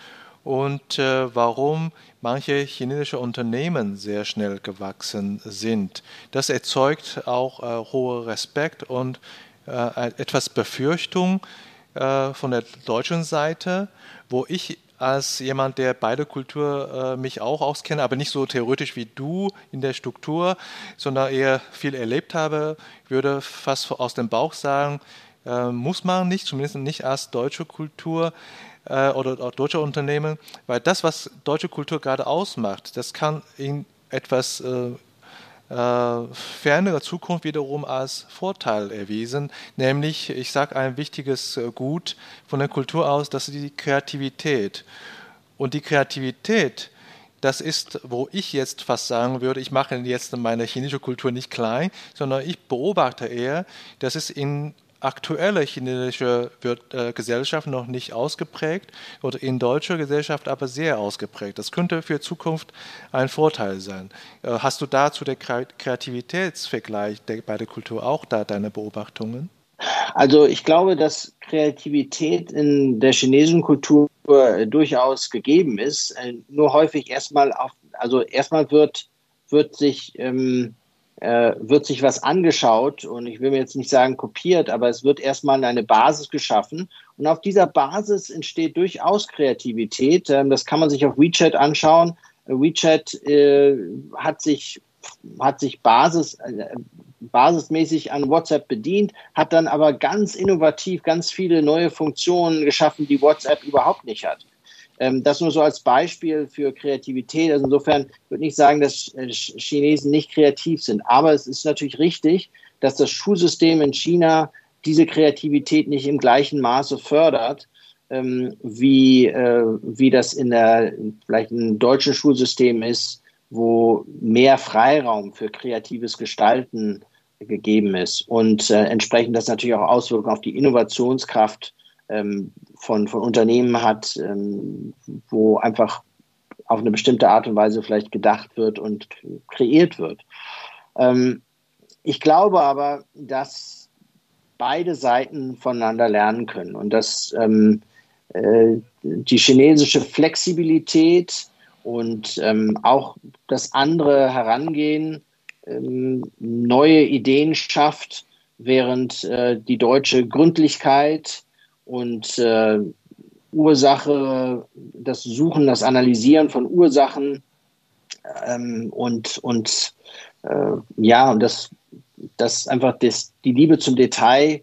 und äh, warum manche chinesische Unternehmen sehr schnell gewachsen sind. Das erzeugt auch äh, hohe Respekt und äh, etwas Befürchtung äh, von der deutschen Seite, wo ich als jemand, der beide Kultur äh, mich auch auskenne, aber nicht so theoretisch wie du in der Struktur, sondern eher viel erlebt habe, würde fast aus dem Bauch sagen, äh, muss man nicht, zumindest nicht als deutsche Kultur äh, oder auch deutsche Unternehmen, weil das, was deutsche Kultur gerade ausmacht, das kann in etwas äh, fernere Zukunft wiederum als Vorteil erwiesen, nämlich, ich sage ein wichtiges äh, Gut von der Kultur aus, das ist die Kreativität. Und die Kreativität, das ist, wo ich jetzt fast sagen würde, ich mache jetzt meine chinesische Kultur nicht klein, sondern ich beobachte eher, dass es in aktuelle chinesische äh, Gesellschaft noch nicht ausgeprägt oder in deutscher Gesellschaft aber sehr ausgeprägt. Das könnte für Zukunft ein Vorteil sein. Äh, hast du dazu der Kreativitätsvergleich bei der Kultur auch da deine Beobachtungen? Also ich glaube, dass Kreativität in der chinesischen Kultur äh, durchaus gegeben ist. Nur häufig erstmal auf, also erstmal wird, wird sich ähm, äh, wird sich was angeschaut und ich will mir jetzt nicht sagen kopiert, aber es wird erstmal eine Basis geschaffen und auf dieser Basis entsteht durchaus Kreativität. Ähm, das kann man sich auf WeChat anschauen. WeChat äh, hat sich hat sich Basis, äh, basismäßig an WhatsApp bedient, hat dann aber ganz innovativ ganz viele neue Funktionen geschaffen, die WhatsApp überhaupt nicht hat. Ähm, das nur so als Beispiel für Kreativität. Also insofern würde ich sagen, dass äh, Chinesen nicht kreativ sind. Aber es ist natürlich richtig, dass das Schulsystem in China diese Kreativität nicht im gleichen Maße fördert, ähm, wie, äh, wie das in der vielleicht im deutschen Schulsystem ist, wo mehr Freiraum für kreatives Gestalten gegeben ist und äh, entsprechend das natürlich auch Auswirkungen auf die Innovationskraft ähm, von, von Unternehmen hat, ähm, wo einfach auf eine bestimmte Art und Weise vielleicht gedacht wird und kreiert wird. Ähm, ich glaube aber, dass beide Seiten voneinander lernen können und dass ähm, äh, die chinesische Flexibilität und ähm, auch das andere Herangehen ähm, neue Ideen schafft, während äh, die deutsche Gründlichkeit und äh, Ursache, das Suchen, das Analysieren von Ursachen ähm, und, und äh, ja, und das, das einfach das, die Liebe zum Detail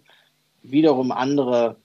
wiederum andere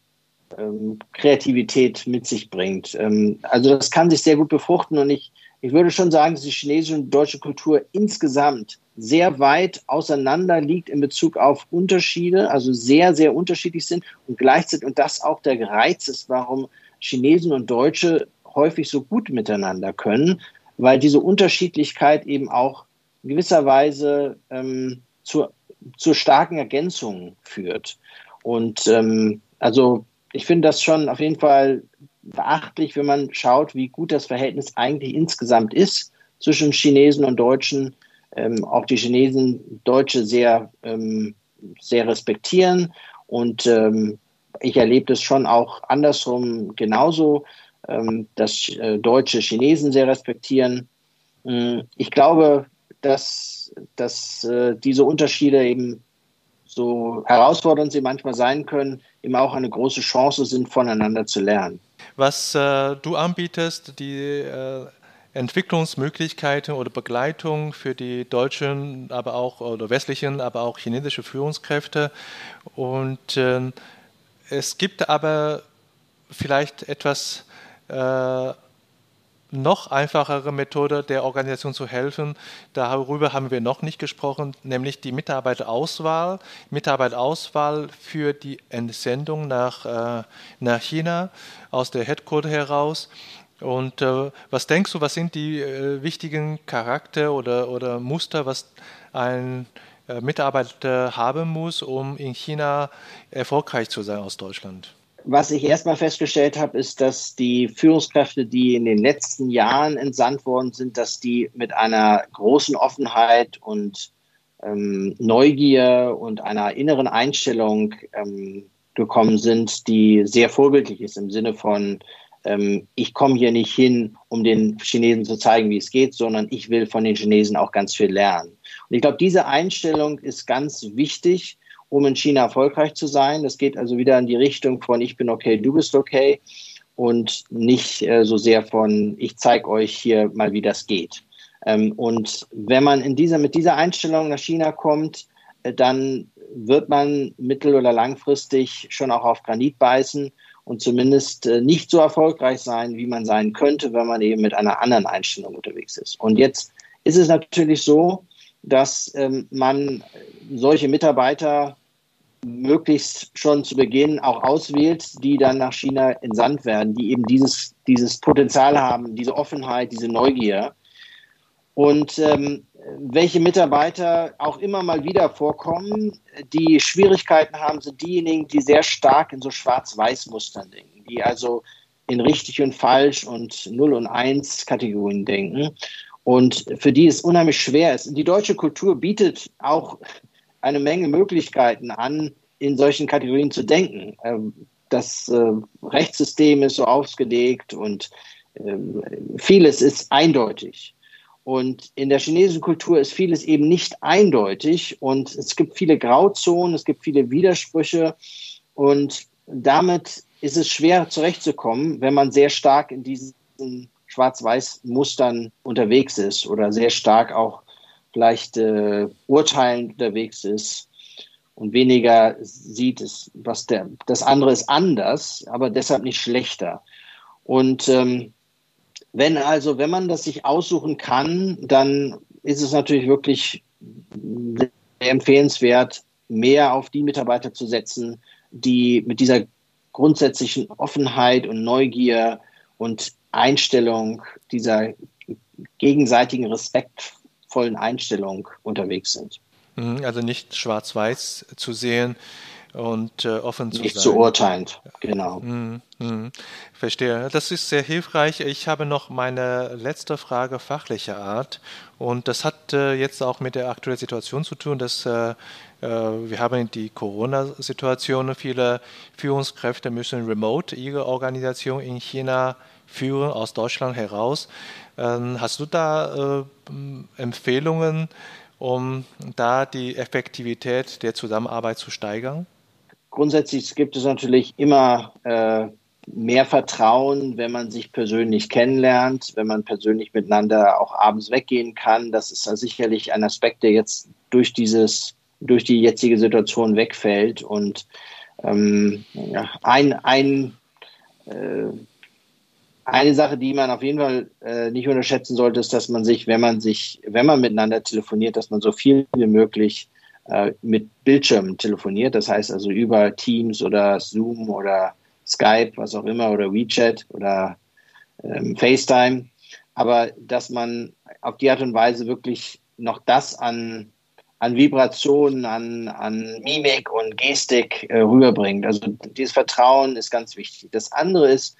ähm, Kreativität mit sich bringt. Ähm, also das kann sich sehr gut befruchten und ich, ich würde schon sagen, dass die chinesische und deutsche Kultur insgesamt sehr weit auseinander liegt in Bezug auf Unterschiede, also sehr, sehr unterschiedlich sind und gleichzeitig, und das auch der Reiz ist, warum Chinesen und Deutsche häufig so gut miteinander können, weil diese Unterschiedlichkeit eben auch in gewisser Weise ähm, zur, zur starken Ergänzung führt. Und ähm, also ich finde das schon auf jeden Fall beachtlich, wenn man schaut, wie gut das Verhältnis eigentlich insgesamt ist zwischen Chinesen und Deutschen. Ähm, auch die Chinesen Deutsche sehr, ähm, sehr respektieren. Und ähm, ich erlebe das schon auch andersrum genauso, ähm, dass äh, Deutsche Chinesen sehr respektieren. Ähm, ich glaube, dass, dass äh, diese Unterschiede eben so herausfordernd sie manchmal sein können, eben auch eine große Chance sind, voneinander zu lernen. Was äh, du anbietest, die äh, Entwicklungsmöglichkeiten oder Begleitung für die deutschen, aber auch oder westlichen, aber auch chinesische Führungskräfte. Und äh, es gibt aber vielleicht etwas äh, noch einfachere Methode der Organisation zu helfen. Darüber haben wir noch nicht gesprochen, nämlich die Mitarbeiterauswahl. Mitarbeiterauswahl für die Entsendung nach, äh, nach China aus der Headquarter heraus. Und äh, was denkst du, was sind die äh, wichtigen Charakter oder, oder Muster, was ein äh, Mitarbeiter haben muss, um in China erfolgreich zu sein aus Deutschland? Was ich erstmal festgestellt habe, ist, dass die Führungskräfte, die in den letzten Jahren entsandt worden sind, dass die mit einer großen Offenheit und ähm, Neugier und einer inneren Einstellung ähm, gekommen sind, die sehr vorbildlich ist im Sinne von, ähm, ich komme hier nicht hin, um den Chinesen zu zeigen, wie es geht, sondern ich will von den Chinesen auch ganz viel lernen. Und ich glaube, diese Einstellung ist ganz wichtig um in China erfolgreich zu sein. Das geht also wieder in die Richtung von ich bin okay, du bist okay und nicht äh, so sehr von ich zeige euch hier mal, wie das geht. Ähm, und wenn man in dieser, mit dieser Einstellung nach China kommt, äh, dann wird man mittel- oder langfristig schon auch auf Granit beißen und zumindest äh, nicht so erfolgreich sein, wie man sein könnte, wenn man eben mit einer anderen Einstellung unterwegs ist. Und jetzt ist es natürlich so, dass ähm, man solche Mitarbeiter möglichst schon zu Beginn auch auswählt, die dann nach China entsandt werden, die eben dieses, dieses Potenzial haben, diese Offenheit, diese Neugier. Und ähm, welche Mitarbeiter auch immer mal wieder vorkommen, die Schwierigkeiten haben, sind diejenigen, die sehr stark in so Schwarz-Weiß-Mustern denken, die also in richtig und falsch und Null und Eins Kategorien denken und für die es unheimlich schwer ist. Die deutsche Kultur bietet auch eine Menge Möglichkeiten an, in solchen Kategorien zu denken. Ähm, das äh, Rechtssystem ist so ausgelegt und äh, vieles ist eindeutig. Und in der chinesischen Kultur ist vieles eben nicht eindeutig und es gibt viele Grauzonen, es gibt viele Widersprüche und damit ist es schwer zurechtzukommen, wenn man sehr stark in diesen Schwarz-Weiß-Mustern unterwegs ist oder sehr stark auch vielleicht äh, urteilend unterwegs ist und weniger sieht, es, was der, das andere ist anders, aber deshalb nicht schlechter. Und ähm, wenn also, wenn man das sich aussuchen kann, dann ist es natürlich wirklich empfehlenswert, mehr auf die Mitarbeiter zu setzen, die mit dieser grundsätzlichen Offenheit und Neugier und Einstellung, dieser gegenseitigen respektvollen Einstellung unterwegs sind. Mhm, also nicht schwarz-weiß zu sehen und äh, offen zu nicht sein. Nicht zu urteilen, genau. Mhm, mh. Verstehe. Das ist sehr hilfreich. Ich habe noch meine letzte Frage fachlicher Art und das hat äh, jetzt auch mit der aktuellen Situation zu tun, dass äh, äh wir haben die Corona-Situation. Viele Führungskräfte müssen remote ihre Organisation in China führen, aus Deutschland heraus. Ähm, hast du da äh, Empfehlungen, um da die Effektivität der Zusammenarbeit zu steigern? Grundsätzlich gibt es natürlich immer äh, mehr Vertrauen, wenn man sich persönlich kennenlernt, wenn man persönlich miteinander auch abends weggehen kann. Das ist sicherlich ein Aspekt, der jetzt durch dieses, durch die jetzige Situation wegfällt. Und ähm, ja, ein, ein äh, eine Sache, die man auf jeden Fall äh, nicht unterschätzen sollte, ist, dass man sich, wenn man sich, wenn man miteinander telefoniert, dass man so viel wie möglich äh, mit Bildschirmen telefoniert. Das heißt also über Teams oder Zoom oder Skype, was auch immer, oder WeChat oder ähm, FaceTime. Aber dass man auf die Art und Weise wirklich noch das an, an Vibrationen, an, an Mimik und Gestik äh, rüberbringt. Also dieses Vertrauen ist ganz wichtig. Das andere ist,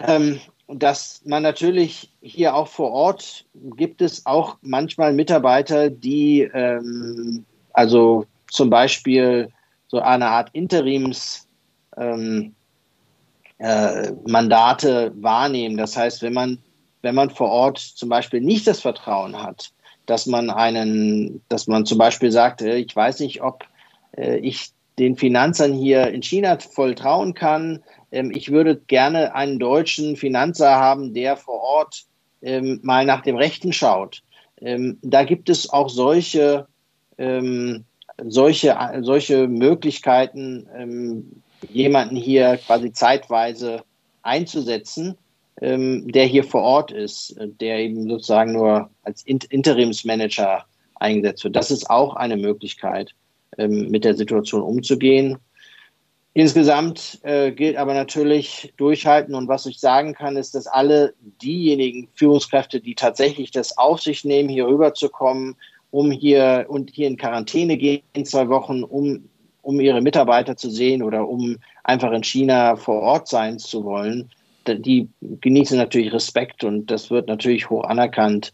ähm, dass man natürlich hier auch vor Ort gibt es auch manchmal Mitarbeiter, die ähm, also zum Beispiel so eine Art Interims ähm, äh, wahrnehmen. Das heißt, wenn man wenn man vor Ort zum Beispiel nicht das Vertrauen hat, dass man einen, dass man zum Beispiel sagt, äh, ich weiß nicht, ob äh, ich den Finanzern hier in China voll trauen kann. Ähm, ich würde gerne einen deutschen Finanzer haben, der vor Ort ähm, mal nach dem Rechten schaut. Ähm, da gibt es auch solche, solche, solche Möglichkeiten, jemanden hier quasi zeitweise einzusetzen, der hier vor Ort ist, der eben sozusagen nur als Interimsmanager eingesetzt wird. Das ist auch eine Möglichkeit, mit der Situation umzugehen. Insgesamt äh, gilt aber natürlich durchhalten. Und was ich sagen kann, ist, dass alle diejenigen Führungskräfte, die tatsächlich das auf sich nehmen, hier rüberzukommen, um hier und hier in Quarantäne gehen, in zwei Wochen, um, um ihre Mitarbeiter zu sehen oder um einfach in China vor Ort sein zu wollen, die genießen natürlich Respekt und das wird natürlich hoch anerkannt.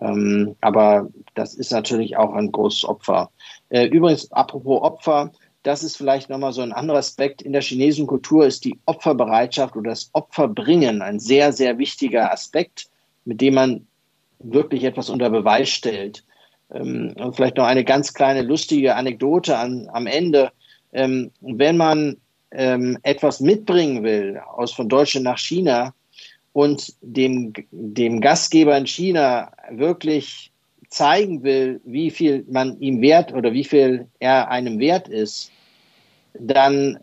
Ähm, aber das ist natürlich auch ein großes Opfer. Äh, übrigens, apropos Opfer, das ist vielleicht nochmal so ein anderer Aspekt. In der chinesischen Kultur ist die Opferbereitschaft oder das Opferbringen ein sehr, sehr wichtiger Aspekt, mit dem man wirklich etwas unter Beweis stellt. Ähm, und vielleicht noch eine ganz kleine lustige Anekdote an, am Ende. Ähm, wenn man ähm, etwas mitbringen will aus von Deutschland nach China und dem, dem Gastgeber in China wirklich zeigen will, wie viel man ihm wert oder wie viel er einem wert ist, dann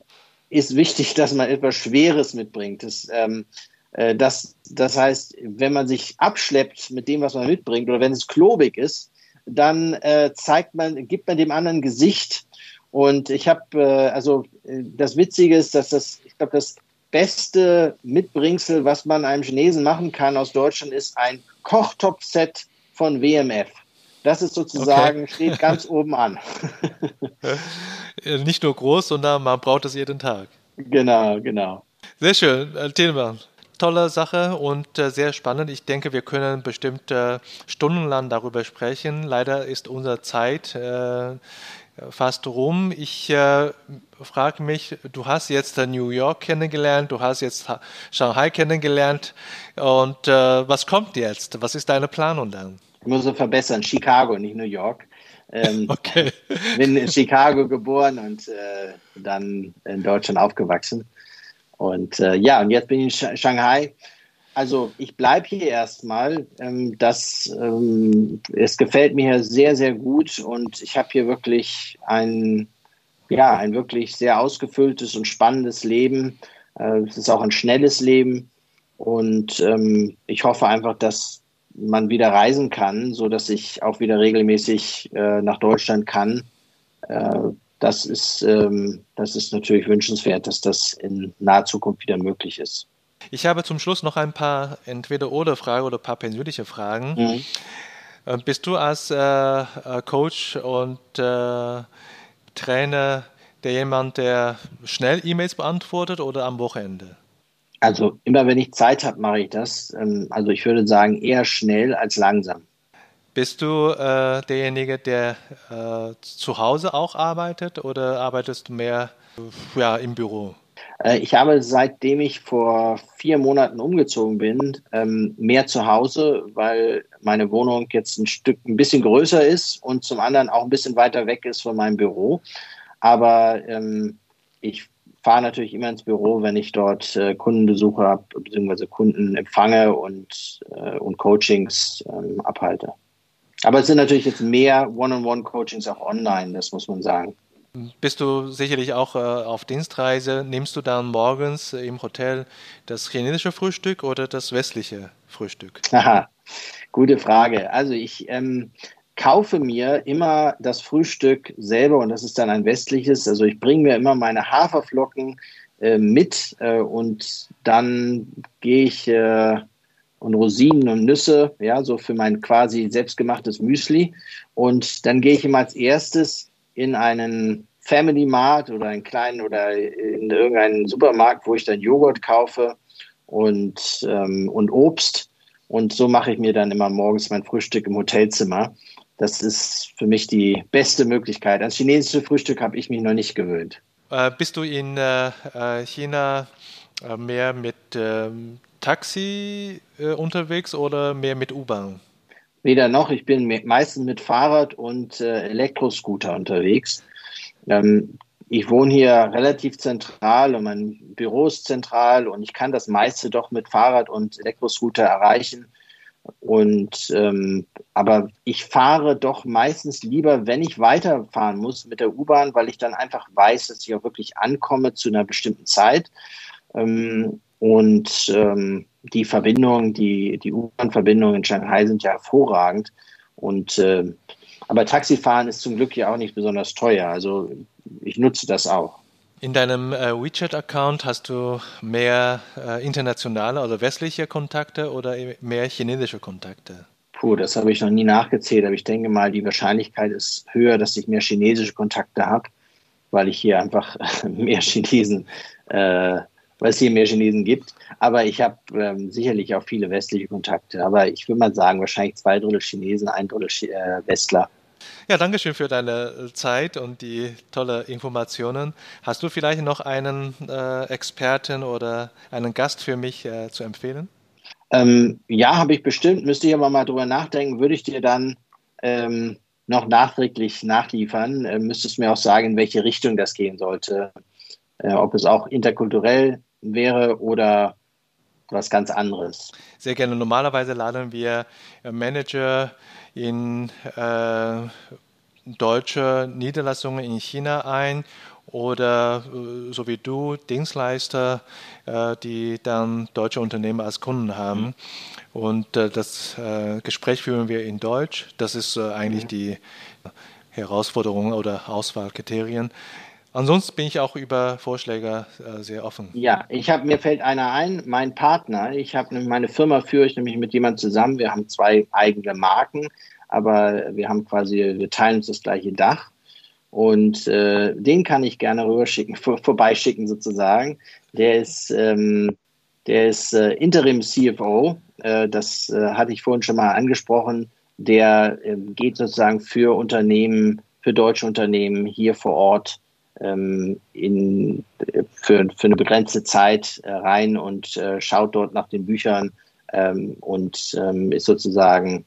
ist wichtig, dass man etwas Schweres mitbringt. Das, ähm, äh, das, das heißt, wenn man sich abschleppt mit dem, was man mitbringt, oder wenn es klobig ist, dann äh, zeigt man, gibt man dem anderen Gesicht. Und ich habe, äh, also äh, das Witzige ist, dass das, ich glaube, das beste Mitbringsel, was man einem Chinesen machen kann aus Deutschland, ist ein Kochtop-Set von WMF. Das ist sozusagen, okay. steht ganz oben an. Nicht nur groß, sondern man braucht es jeden Tag. Genau, genau. Sehr schön, äh, Tilman. Tolle Sache und äh, sehr spannend. Ich denke, wir können bestimmt äh, stundenlang darüber sprechen. Leider ist unsere Zeit äh, fast rum. Ich äh, frage mich, du hast jetzt New York kennengelernt, du hast jetzt Shanghai kennengelernt und äh, was kommt jetzt? Was ist deine Planung dann? Ich muss es verbessern, Chicago, nicht New York. Ähm, okay. bin in Chicago geboren und äh, dann in Deutschland aufgewachsen. Und äh, ja, und jetzt bin ich in Shanghai. Also ich bleibe hier erstmal. Ähm, das, ähm, es gefällt mir hier sehr, sehr gut und ich habe hier wirklich ein, ja, ein wirklich sehr ausgefülltes und spannendes Leben. Äh, es ist auch ein schnelles Leben und ähm, ich hoffe einfach, dass man wieder reisen kann, so dass ich auch wieder regelmäßig äh, nach Deutschland kann. Äh, das ist, ähm, das ist natürlich wünschenswert, dass das in naher Zukunft wieder möglich ist. Ich habe zum Schluss noch ein paar Entweder-Oder-Fragen oder ein paar persönliche Fragen. Mhm. Äh, bist du als äh, äh, Coach und äh, Trainer der jemand, der schnell E-Mails beantwortet oder am Wochenende? Also immer wenn ich Zeit habe, mache ich das. Ähm, also ich würde sagen eher schnell als langsam. Bist du äh, derjenige, der äh, zu Hause auch arbeitet oder arbeitest du mehr ja, im Büro? Äh, ich habe seitdem ich vor vier Monaten umgezogen bin, ähm, mehr zu Hause, weil meine Wohnung jetzt ein Stück ein bisschen größer ist und zum anderen auch ein bisschen weiter weg ist von meinem Büro. Aber ähm, ich fahre natürlich immer ins Büro, wenn ich dort äh, Kundenbesuche habe, beziehungsweise Kunden empfange und, äh, und Coachings ähm, abhalte. Aber es sind natürlich jetzt mehr One-on-One-Coachings auch online, das muss man sagen. Bist du sicherlich auch äh, auf Dienstreise? Nimmst du dann morgens im Hotel das chinesische Frühstück oder das westliche Frühstück? Aha, gute Frage. Also ich ähm, kaufe mir immer das Frühstück selber und das ist dann ein westliches. Also ich bringe mir immer meine Haferflocken äh, mit äh, und dann gehe ich äh, und Rosinen und Nüsse, ja, so für mein quasi selbstgemachtes Müsli. Und dann gehe ich immer als erstes in einen Family Mart oder einen kleinen oder in irgendeinen Supermarkt, wo ich dann Joghurt kaufe und, ähm, und Obst. Und so mache ich mir dann immer morgens mein Frühstück im Hotelzimmer. Das ist für mich die beste Möglichkeit. Ans chinesische Frühstück habe ich mich noch nicht gewöhnt. Äh, bist du in äh, äh China äh, mehr mit ähm, Taxi äh, unterwegs oder mehr mit U-Bahn? Weder noch. Ich bin meistens mit Fahrrad und äh, Elektroscooter unterwegs. Ähm, ich wohne hier relativ zentral und mein Büro ist zentral und ich kann das meiste doch mit Fahrrad und Elektroscooter erreichen. Und ähm, aber ich fahre doch meistens lieber, wenn ich weiterfahren muss mit der U-Bahn, weil ich dann einfach weiß, dass ich auch wirklich ankomme zu einer bestimmten Zeit. Ähm, und ähm, die Verbindungen, die, die U-Bahn-Verbindungen in Shanghai sind ja hervorragend. Und äh, aber Taxifahren ist zum Glück ja auch nicht besonders teuer. Also ich nutze das auch. In deinem äh, WeChat-Account hast du mehr äh, internationale oder westliche Kontakte oder mehr chinesische Kontakte? Puh, das habe ich noch nie nachgezählt, aber ich denke mal, die Wahrscheinlichkeit ist höher, dass ich mehr chinesische Kontakte habe, weil ich hier einfach mehr Chinesen, äh, weil es hier mehr Chinesen gibt. Aber ich habe ähm, sicherlich auch viele westliche Kontakte. Aber ich würde mal sagen, wahrscheinlich zwei Drittel Chinesen, ein Drittel äh, Westler. Ja, danke schön für deine äh, Zeit und die tolle Informationen. Hast du vielleicht noch einen äh, Experten oder einen Gast für mich äh, zu empfehlen? Ähm, ja, habe ich bestimmt. Müsste ich aber mal drüber nachdenken. Würde ich dir dann ähm, noch nachträglich nachliefern. Äh, müsstest mir auch sagen, in welche Richtung das gehen sollte. Äh, ob es auch interkulturell wäre oder was ganz anderes. Sehr gerne. Normalerweise laden wir äh, Manager in äh, deutsche Niederlassungen in China ein oder äh, so wie du Dienstleister, äh, die dann deutsche Unternehmen als Kunden haben. Mhm. Und äh, das Gespräch führen wir in Deutsch. Das ist eigentlich mhm. die Herausforderung oder Auswahlkriterien. Ansonsten bin ich auch über Vorschläge äh, sehr offen. Ja, ich habe mir fällt einer ein, mein Partner. Ich habe meine Firma führe ich nämlich mit jemandem zusammen. Wir haben zwei eigene Marken, aber wir haben quasi wir teilen uns das gleiche Dach und äh, den kann ich gerne rüberschicken, vor, vorbeischicken sozusagen. Der ist ähm, der ist äh, Interim CFO. Äh, das äh, hatte ich vorhin schon mal angesprochen. Der ähm, geht sozusagen für Unternehmen für deutsche Unternehmen hier vor Ort ähm, in, für, für eine begrenzte Zeit äh, rein und äh, schaut dort nach den Büchern ähm, und ähm, ist sozusagen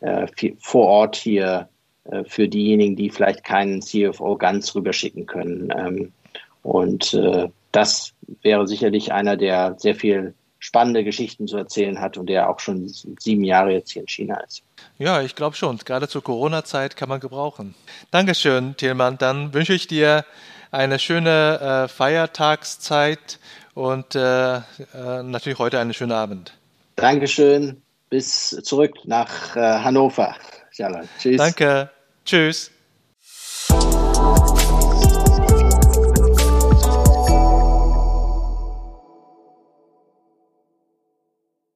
äh, vor Ort hier äh, für diejenigen, die vielleicht keinen CFO ganz rüberschicken können. Ähm, und äh, das wäre sicherlich einer, der sehr viel spannende Geschichten zu erzählen hat und der auch schon sieben Jahre jetzt hier in China ist. Ja, ich glaube schon. Gerade zur Corona-Zeit kann man gebrauchen. Dankeschön, Thielmann. Dann wünsche ich dir eine schöne äh, Feiertagszeit und äh, äh, natürlich heute einen schönen Abend. Dankeschön. Bis zurück nach äh, Hannover. Tschüss. Danke. Tschüss.